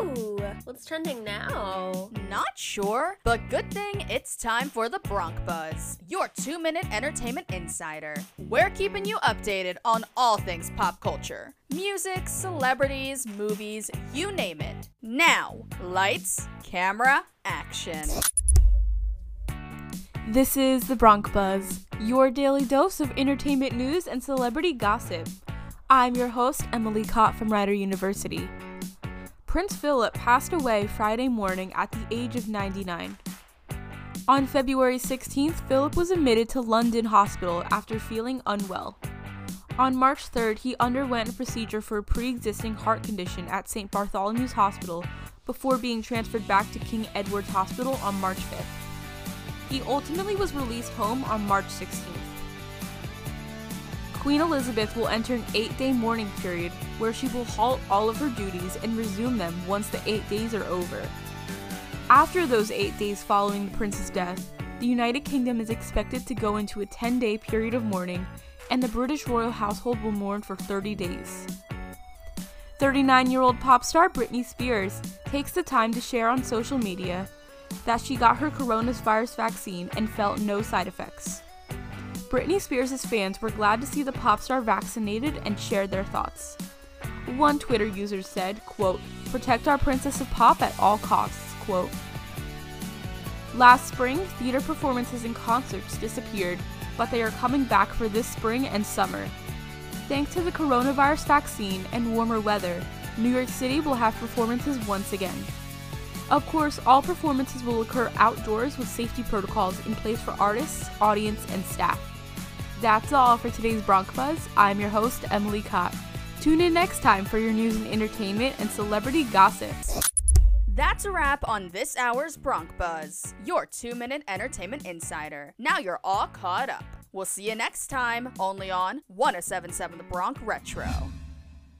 Ooh, what's trending now? Not sure, but good thing it's time for the Bronc Buzz, your two minute entertainment insider. We're keeping you updated on all things pop culture music, celebrities, movies, you name it. Now, lights, camera, action. This is the Bronc Buzz, your daily dose of entertainment news and celebrity gossip. I'm your host, Emily Katt from Rider University. Prince Philip passed away Friday morning at the age of 99. On February 16th, Philip was admitted to London Hospital after feeling unwell. On March 3rd, he underwent a procedure for a pre existing heart condition at St. Bartholomew's Hospital before being transferred back to King Edward's Hospital on March 5th. He ultimately was released home on March 16th. Queen Elizabeth will enter an eight day mourning period where she will halt all of her duties and resume them once the eight days are over. After those eight days following the prince's death, the United Kingdom is expected to go into a 10 day period of mourning, and the British royal household will mourn for 30 days. 39 year old pop star Britney Spears takes the time to share on social media that she got her coronavirus vaccine and felt no side effects. Britney Spears' fans were glad to see the pop star vaccinated and shared their thoughts. One Twitter user said, quote, protect our princess of pop at all costs, quote. Last spring, theater performances and concerts disappeared, but they are coming back for this spring and summer. Thanks to the coronavirus vaccine and warmer weather, New York City will have performances once again. Of course, all performances will occur outdoors with safety protocols in place for artists, audience, and staff. That's all for today's Bronc Buzz. I'm your host, Emily Katt. Tune in next time for your news and entertainment and celebrity gossips. That's a wrap on this hour's Bronc Buzz, your two minute entertainment insider. Now you're all caught up. We'll see you next time, only on 1077 The Bronc Retro.